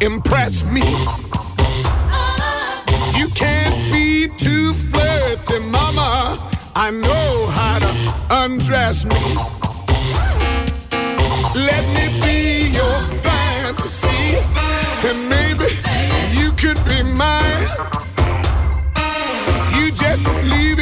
impress me. You can't be too flirty, mama. I know how to undress me. Let me be your fantasy, and maybe you could be mine. You just leave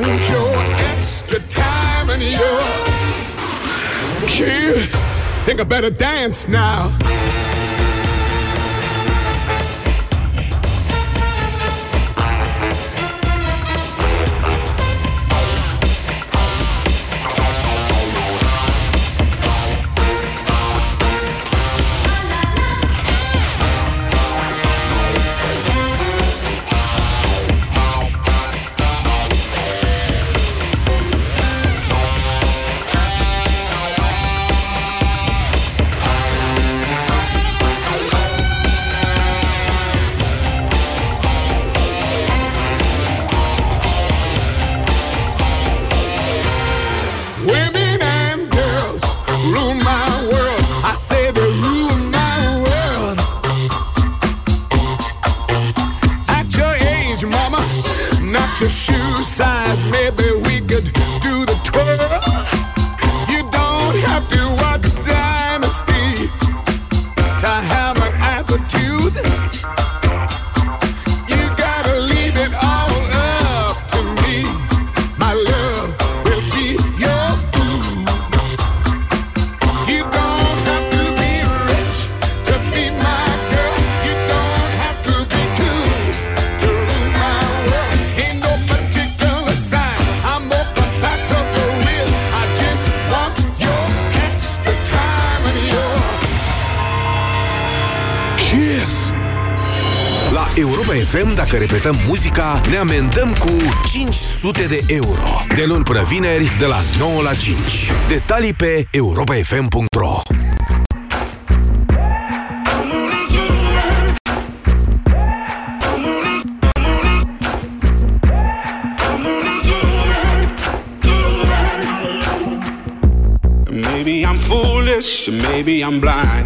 want your extra time and your kid. Think I better dance now. FM, dacă repetăm muzica, ne amendăm cu 500 de euro. De luni până vineri, de la 9 la 5. Detalii pe europafm.ro Maybe I'm foolish, or maybe I'm blind.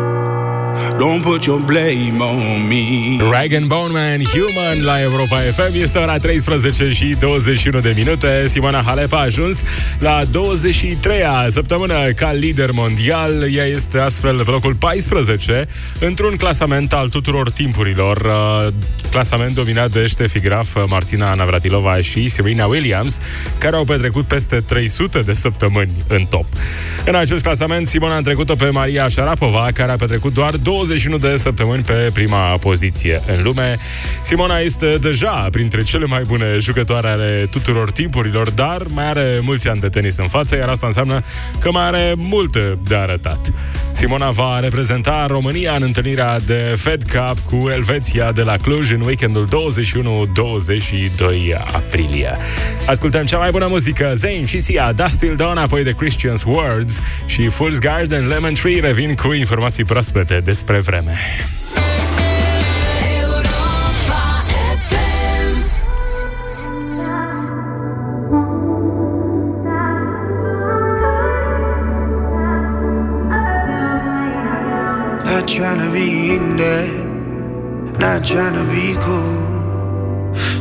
Don't put your blame on me. Rag and Bone Man, Human la Europa FM Este ora 13 și 21 de minute. Simona Halep a ajuns la 23-a săptămână ca lider mondial. Ea este astfel pe locul 14 Într-un clasament al tuturor timpurilor. Uh, Clasament dominat de Ștefi Graf, Martina Navratilova și Serena Williams Care au petrecut peste 300 de săptămâni în top. În acest clasament Simona a trecut-o pe Maria Sharapova Care a petrecut doar 21 de săptămâni pe prima poziție în lume. Simona este deja printre cele mai bune jucătoare ale tuturor timpurilor, dar mai are mulți ani de tenis în față, iar asta înseamnă că mai are multe de arătat. Simona va reprezenta România în întâlnirea de Fed Cup cu Elveția de la Cluj în weekendul 21-22 aprilie. Ascultăm cea mai bună muzică, Zayn și Sia, Dusty Dawn, apoi de Christian's Words și Fool's Garden Lemon Tree revin cu informații proaspete despre vreme. Not trying to be in there, not trying to be cool.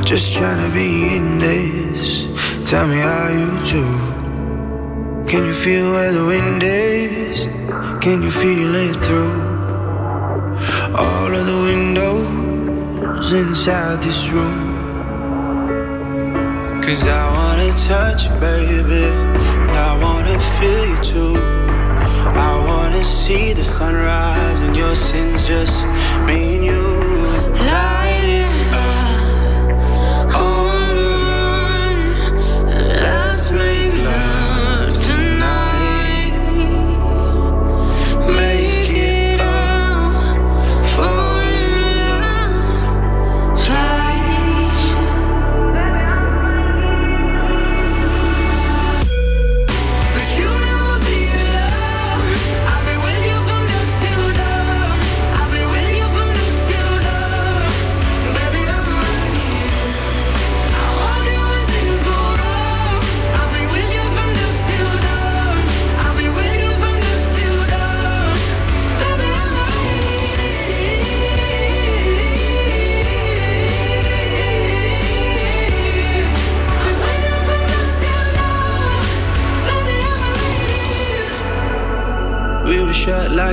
Just trying to be in this. Tell me how you do. Can you feel where the wind is? Can you feel it through all of the windows inside this room? Cause I wanna touch you, baby, and I wanna feel you too. I wanna see the sunrise and your sins just me and you. Light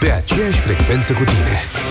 pe aceeași frecvență cu tine.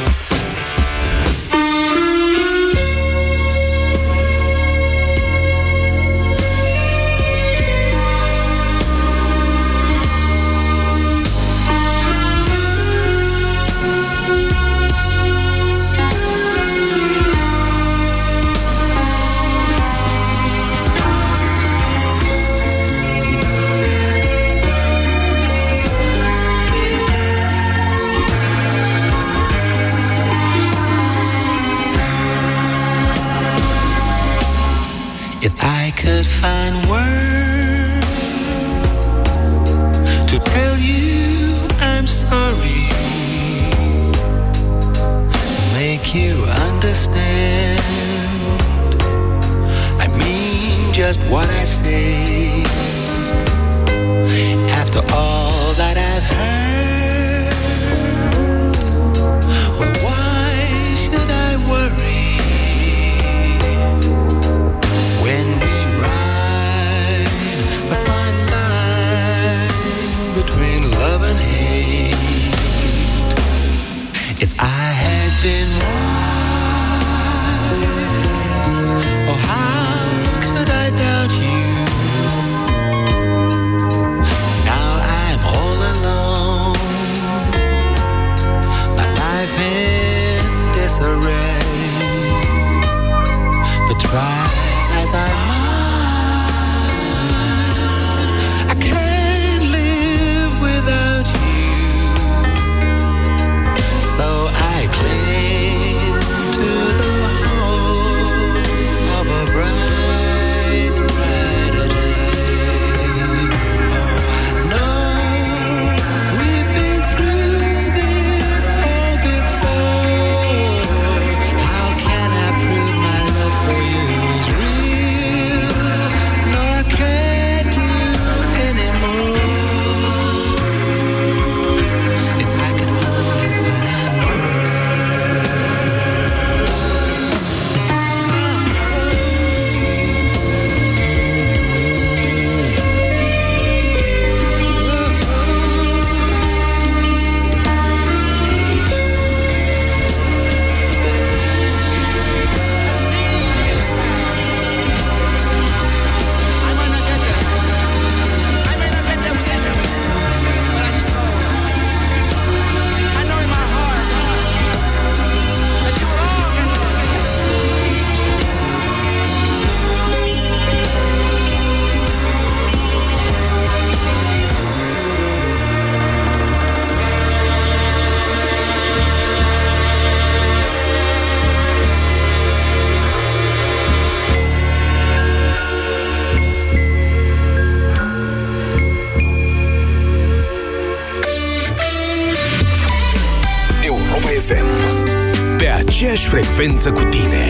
Frecvență cu tine.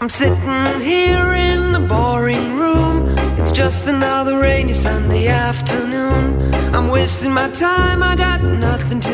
I'm sitting here in the boring room. It's just another rainy Sunday afternoon. I'm wasting my time, I got nothing to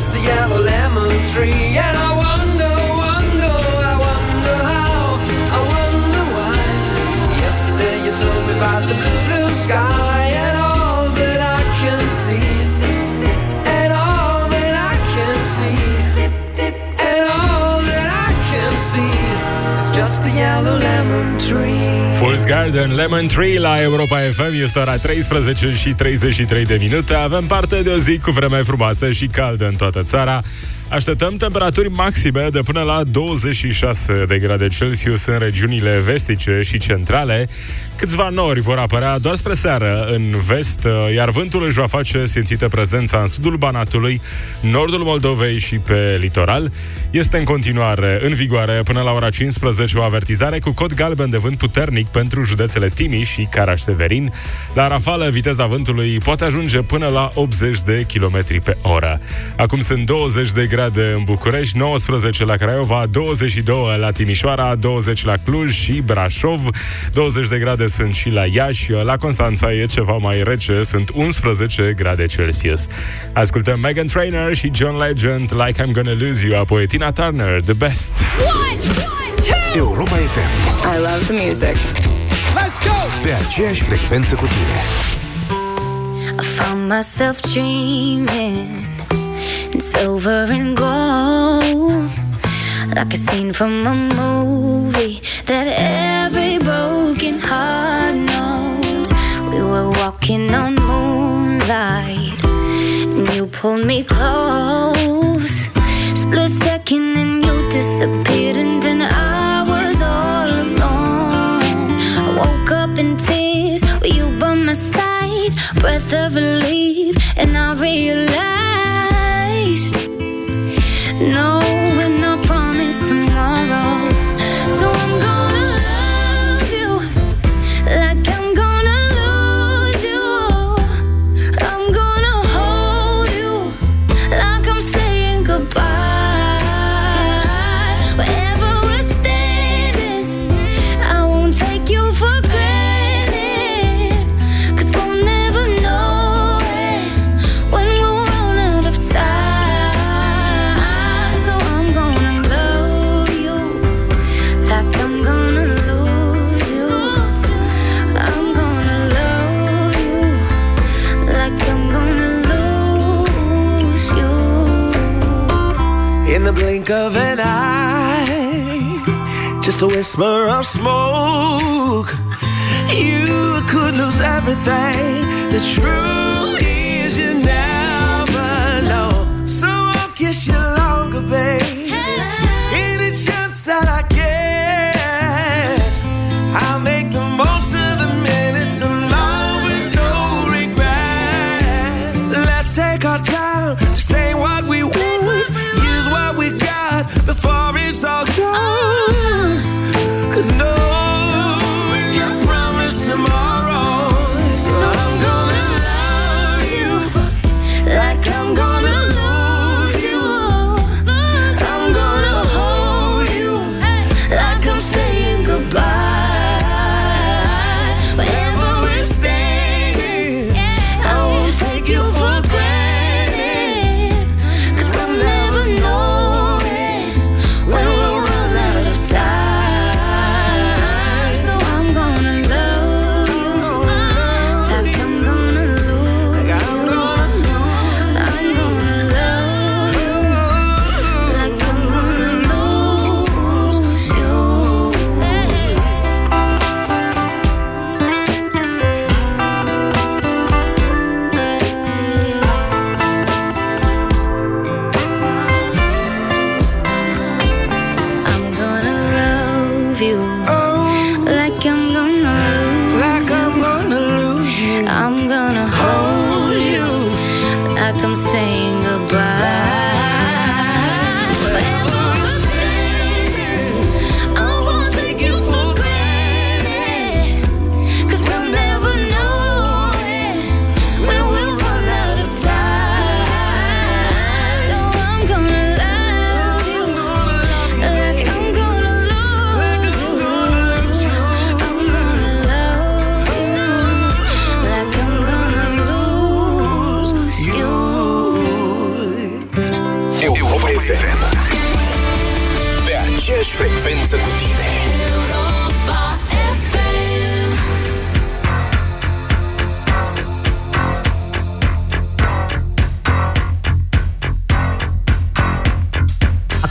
Just a yellow lemon tree. And I wonder, wonder, I wonder how, I wonder why. Yesterday you told me about the Fool's Garden, Lemon Tree la Europa FM Este ora 13 și 33 de minute. Avem parte de o zi cu vreme frumoasă și caldă în toată țara. Așteptăm temperaturi maxime de până la 26 de grade Celsius în regiunile vestice și centrale. Câțiva nori vor apărea doar spre seară în vest, iar vântul își va face simțită prezența în sudul Banatului, nordul Moldovei și pe litoral. Este în continuare în vigoare. Până la ora 15 o avertizare cu cod galben de vânt puternic pentru județele Timiș și Caraș-Severin. La rafală, viteza vântului poate ajunge până la 80 de km pe oră. Acum sunt 20 de grade în București, 19 la Craiova, 22 la Timișoara, 20 la Cluj și Brașov, 20 de grade sunt și la Iași, la Constanța e ceva mai rece, sunt 11 grade Celsius. Ascultăm Megan Trainor și John Legend, Like I'm Gonna Lose You, apoi Tina Turner, The Best. Europa FM. I love the music. Let's go! Pe aceeași frecvență cu tine. I found myself dreaming in silver and gold, like a scene from a movie that every broken heart knows. We were walking on moonlight, and you pulled me close. Split second, and you disappeared, and then I was all alone. I woke up in tears with you by my side, breath of relief, and I realized no one not promised tomorrow. Whisper of smoke. You could lose everything. The truth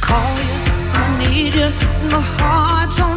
call you, I need you, my heart's on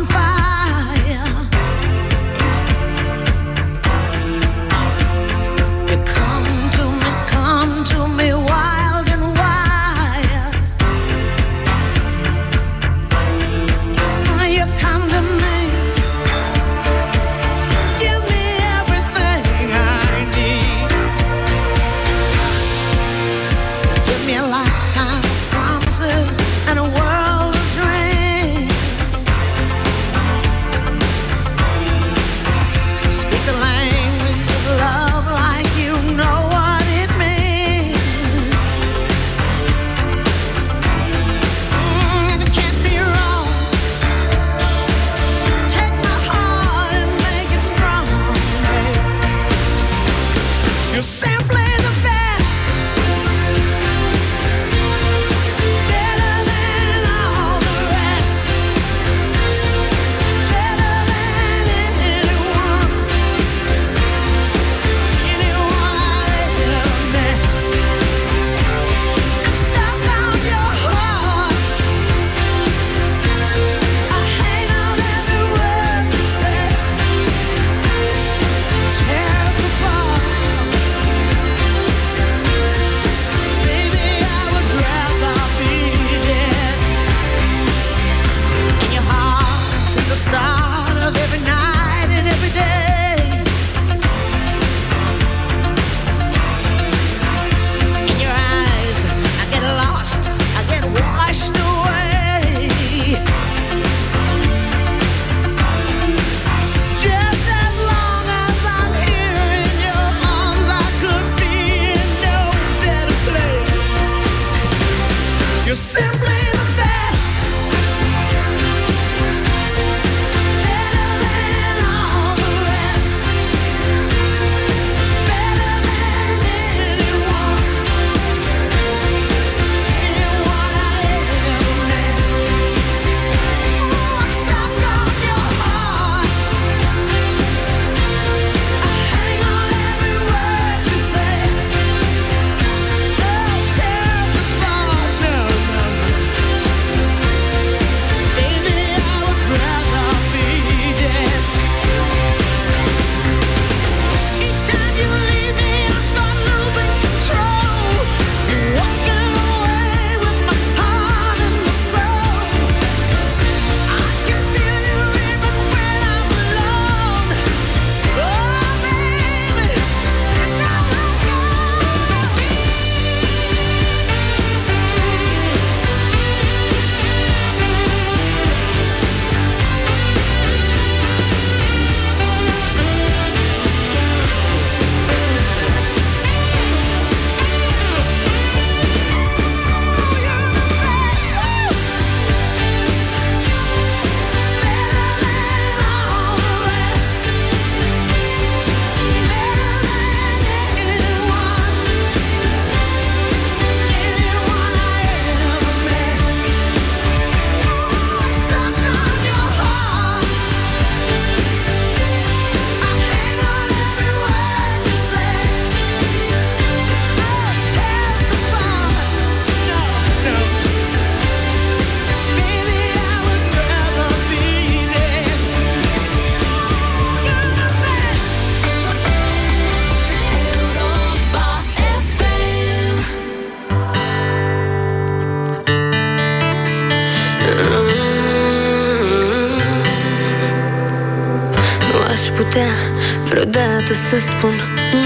să spun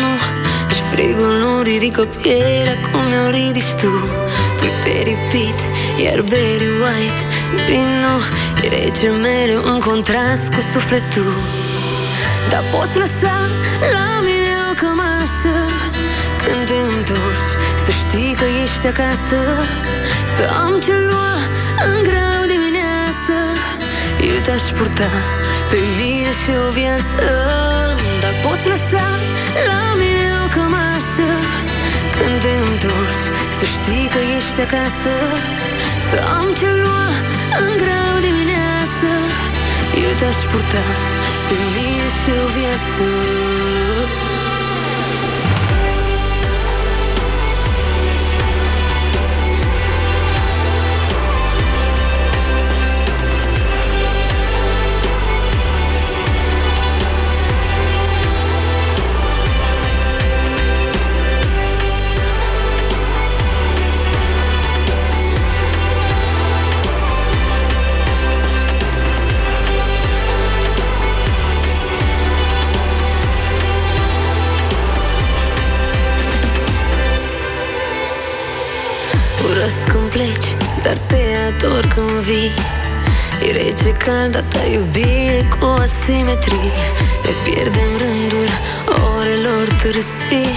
nu. Aș Frigul nu ridică pielea cum ne-o ridici tu. Tu pe repeat, iar Barry White Vino, e rece mereu în contrast cu sufletul. Dar poți lăsa la mine o cămașă. Când te întorci, să știi că ești acasă. Să am ce lua în grau dimineață. Eu te-aș purta pe mine și o viață Dar poți lăsa la mine o cămașă. Când te întorci, să știi că ești acasă. Să am ce lua în grau dimineață. Eu te-aș purta pe mine și o viață te ador când vii. E rece cald, ta iubire cu asimetrie Ne pierdem rândul orelor târzii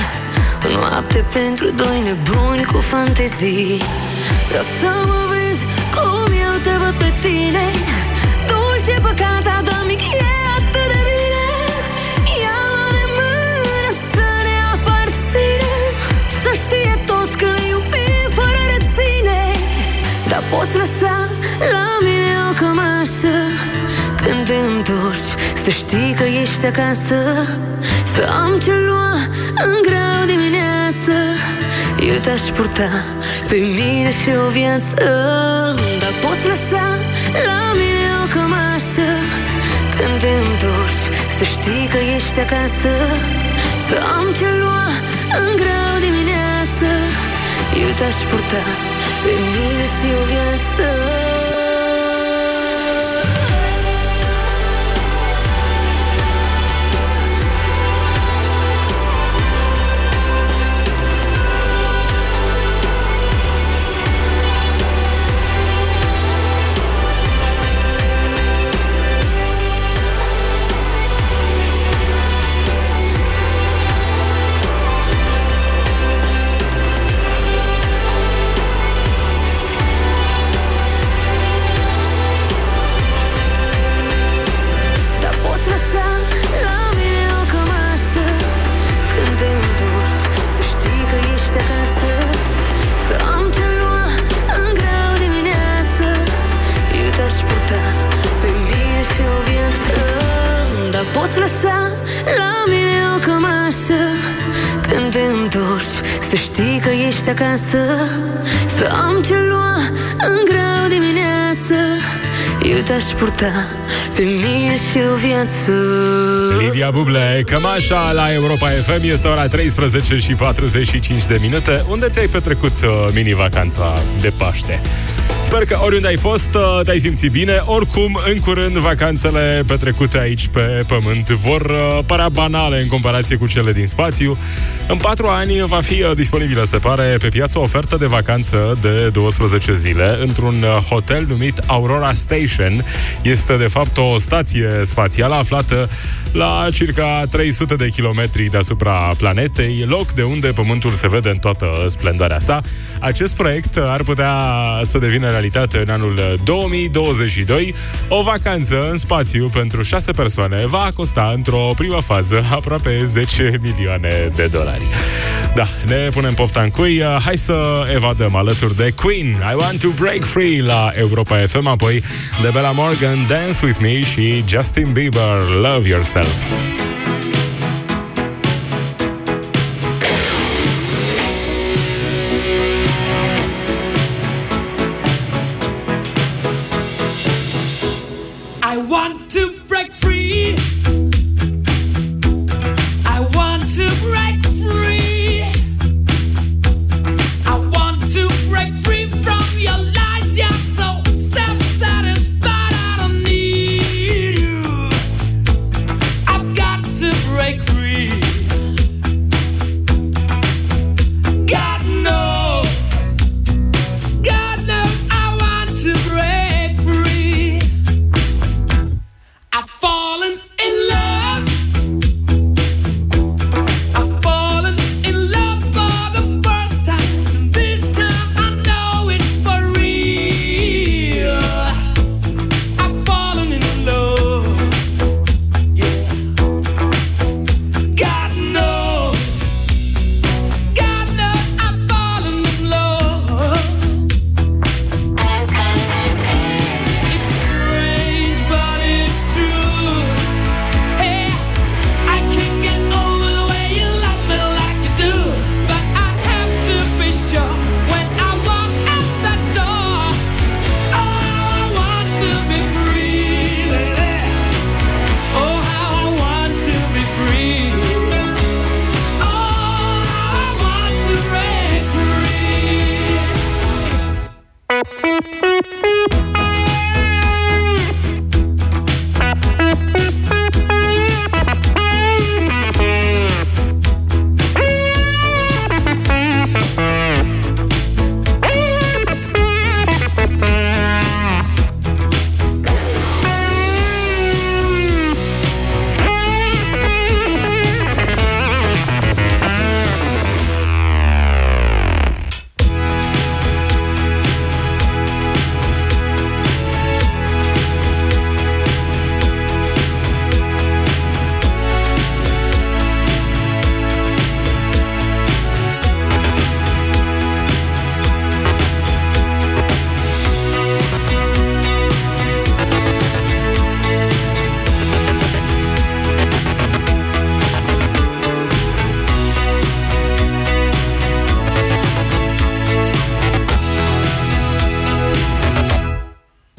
O noapte pentru doi nebuni cu fantezii. Vreau să mă vezi cum eu te văd pe tine. Dulce păcata, dar mic e poți lăsa la mine o cămașă. Când te întorci Să știi că ești acasă. Să am ce lua în grau dimineață. Eu te-aș purta pe mine și o viață. Dar poți lăsa la mine o cămașă. Când te întorci Să știi că ești acasă. Să am ce lua în grau dimineață. Eu te-aș purta pe mine și o viață te-aș purta pe mine și o viață Lidia Buble, cămașa la Europa FM Este ora 13 și 45 de minute Unde ți-ai petrecut uh, mini-vacanța de Paște? Sper că oriunde ai fost, uh, te-ai simțit bine. Oricum, în curând, vacanțele petrecute aici pe pământ Vor uh, părea banale în comparație cu cele din spațiu. În patru ani va fi uh, disponibilă, se pare, pe piață o ofertă de vacanță de 12 zile Într-un uh, hotel numit Aurora Station. Este, de fapt, o stație spațială aflată la circa 300 de kilometri deasupra planetei, loc de unde Pământul se vede în toată splendoarea sa. Acest proiect ar putea să devină realitate în anul 2022. O vacanță în spațiu pentru șase persoane va costa într-o primă fază aproape 10 milioane de dolari. Da, ne punem pofta în cui. Hai să evadăm alături de Queen. I want to break free la Europa FM, apoi de Bella Morgan, Dance with me și Justin Bieber, Love Yourself.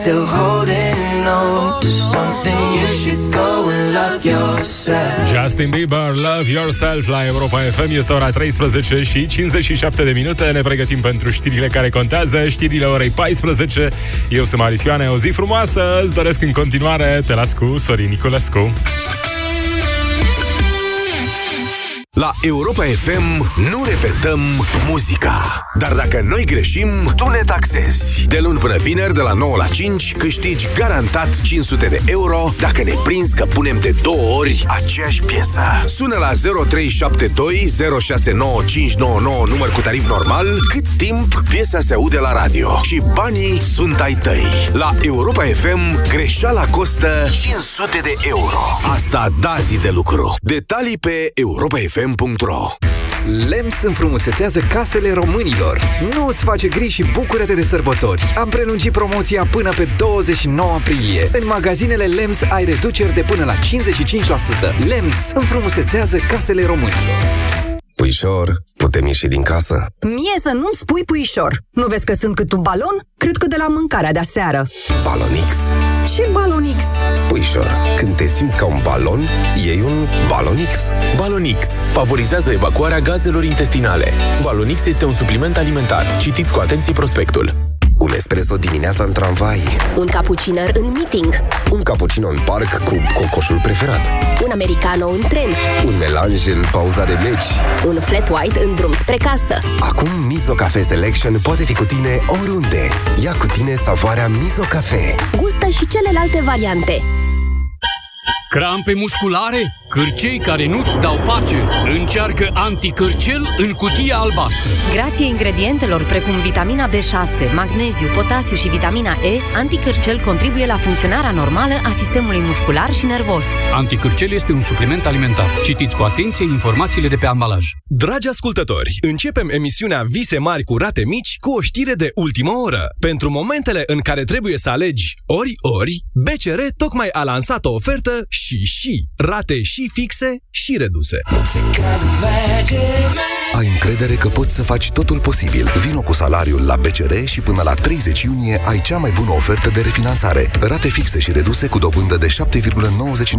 still holding on to something, you should go and love yourself. Justin Bieber, Love Yourself la Europa FM Este ora 13 și 57 de minute. Ne pregătim pentru știrile care contează Știrile orei 14 Eu sunt Marius Ioane, o zi frumoasă Îți doresc în continuare. Te las cu Sorin Niculescu La Europa FM nu repetăm muzica. Dar dacă noi greșim, tu ne taxezi. De luni până vineri, de la 9 la 5, câștigi garantat 500 de euro dacă ne prinzi că punem de două ori aceeași piesă. Sună la 0372 069599 număr cu tarif normal, cât timp piesa se aude la radio. Și banii sunt ai tăi. La Europa FM, greșeala costă 500 de euro. Asta da zi de lucru. Detalii pe europafm.ro LEMS înfrumusețează casele românilor. Nu îți face griji și bucură-te de sărbători. Am prelungit promoția până pe 29 aprilie. În magazinele LEMS ai reduceri de până la 55%. LEMS înfrumusețează casele românilor. Puișor, putem ieși din casă? Mie să nu-mi spui puișor. Nu vezi că sunt cât un balon? Cred că de la mâncarea de aseară. Balonix? Ce balonix? Puișor, când te simți ca un balon, iei un Balonix. Balonix favorizează evacuarea gazelor intestinale. Balonix este un supliment alimentar. Citiți cu atenție prospectul. Un espresso dimineața în tramvai. Un cappucciner în meeting. Un cappuccino în parc cu cocoșul preferat. Un americano în tren. Un melanj în pauza de meci. Un flat white în drum spre casă. Acum Miso Cafe Selection poate fi cu tine oriunde. Ia cu tine savoarea Miso Cafe. Gustă și celelalte variante. Crampe musculare? Cârcei care nu-ți dau pace? Încearcă anticârcel în cutia albastră. Grație ingredientelor precum vitamina B6, magneziu, potasiu și vitamina E, anticârcel contribuie la funcționarea normală a sistemului muscular și nervos. Anticârcel este un supliment alimentar. Citiți cu atenție informațiile de pe ambalaj. Dragi ascultători, începem emisiunea Vise mari cu rate mici cu o știre de ultimă oră. Pentru momentele în care trebuie să alegi ori-ori, BCR tocmai a lansat o ofertă și și rate și fixe și reduse. Ai încredere că poți să faci totul posibil. Vino cu salariul la BCR și până la 30 iunie ai cea mai bună ofertă de refinanțare. Rate fixe și reduse cu dobândă de 7,99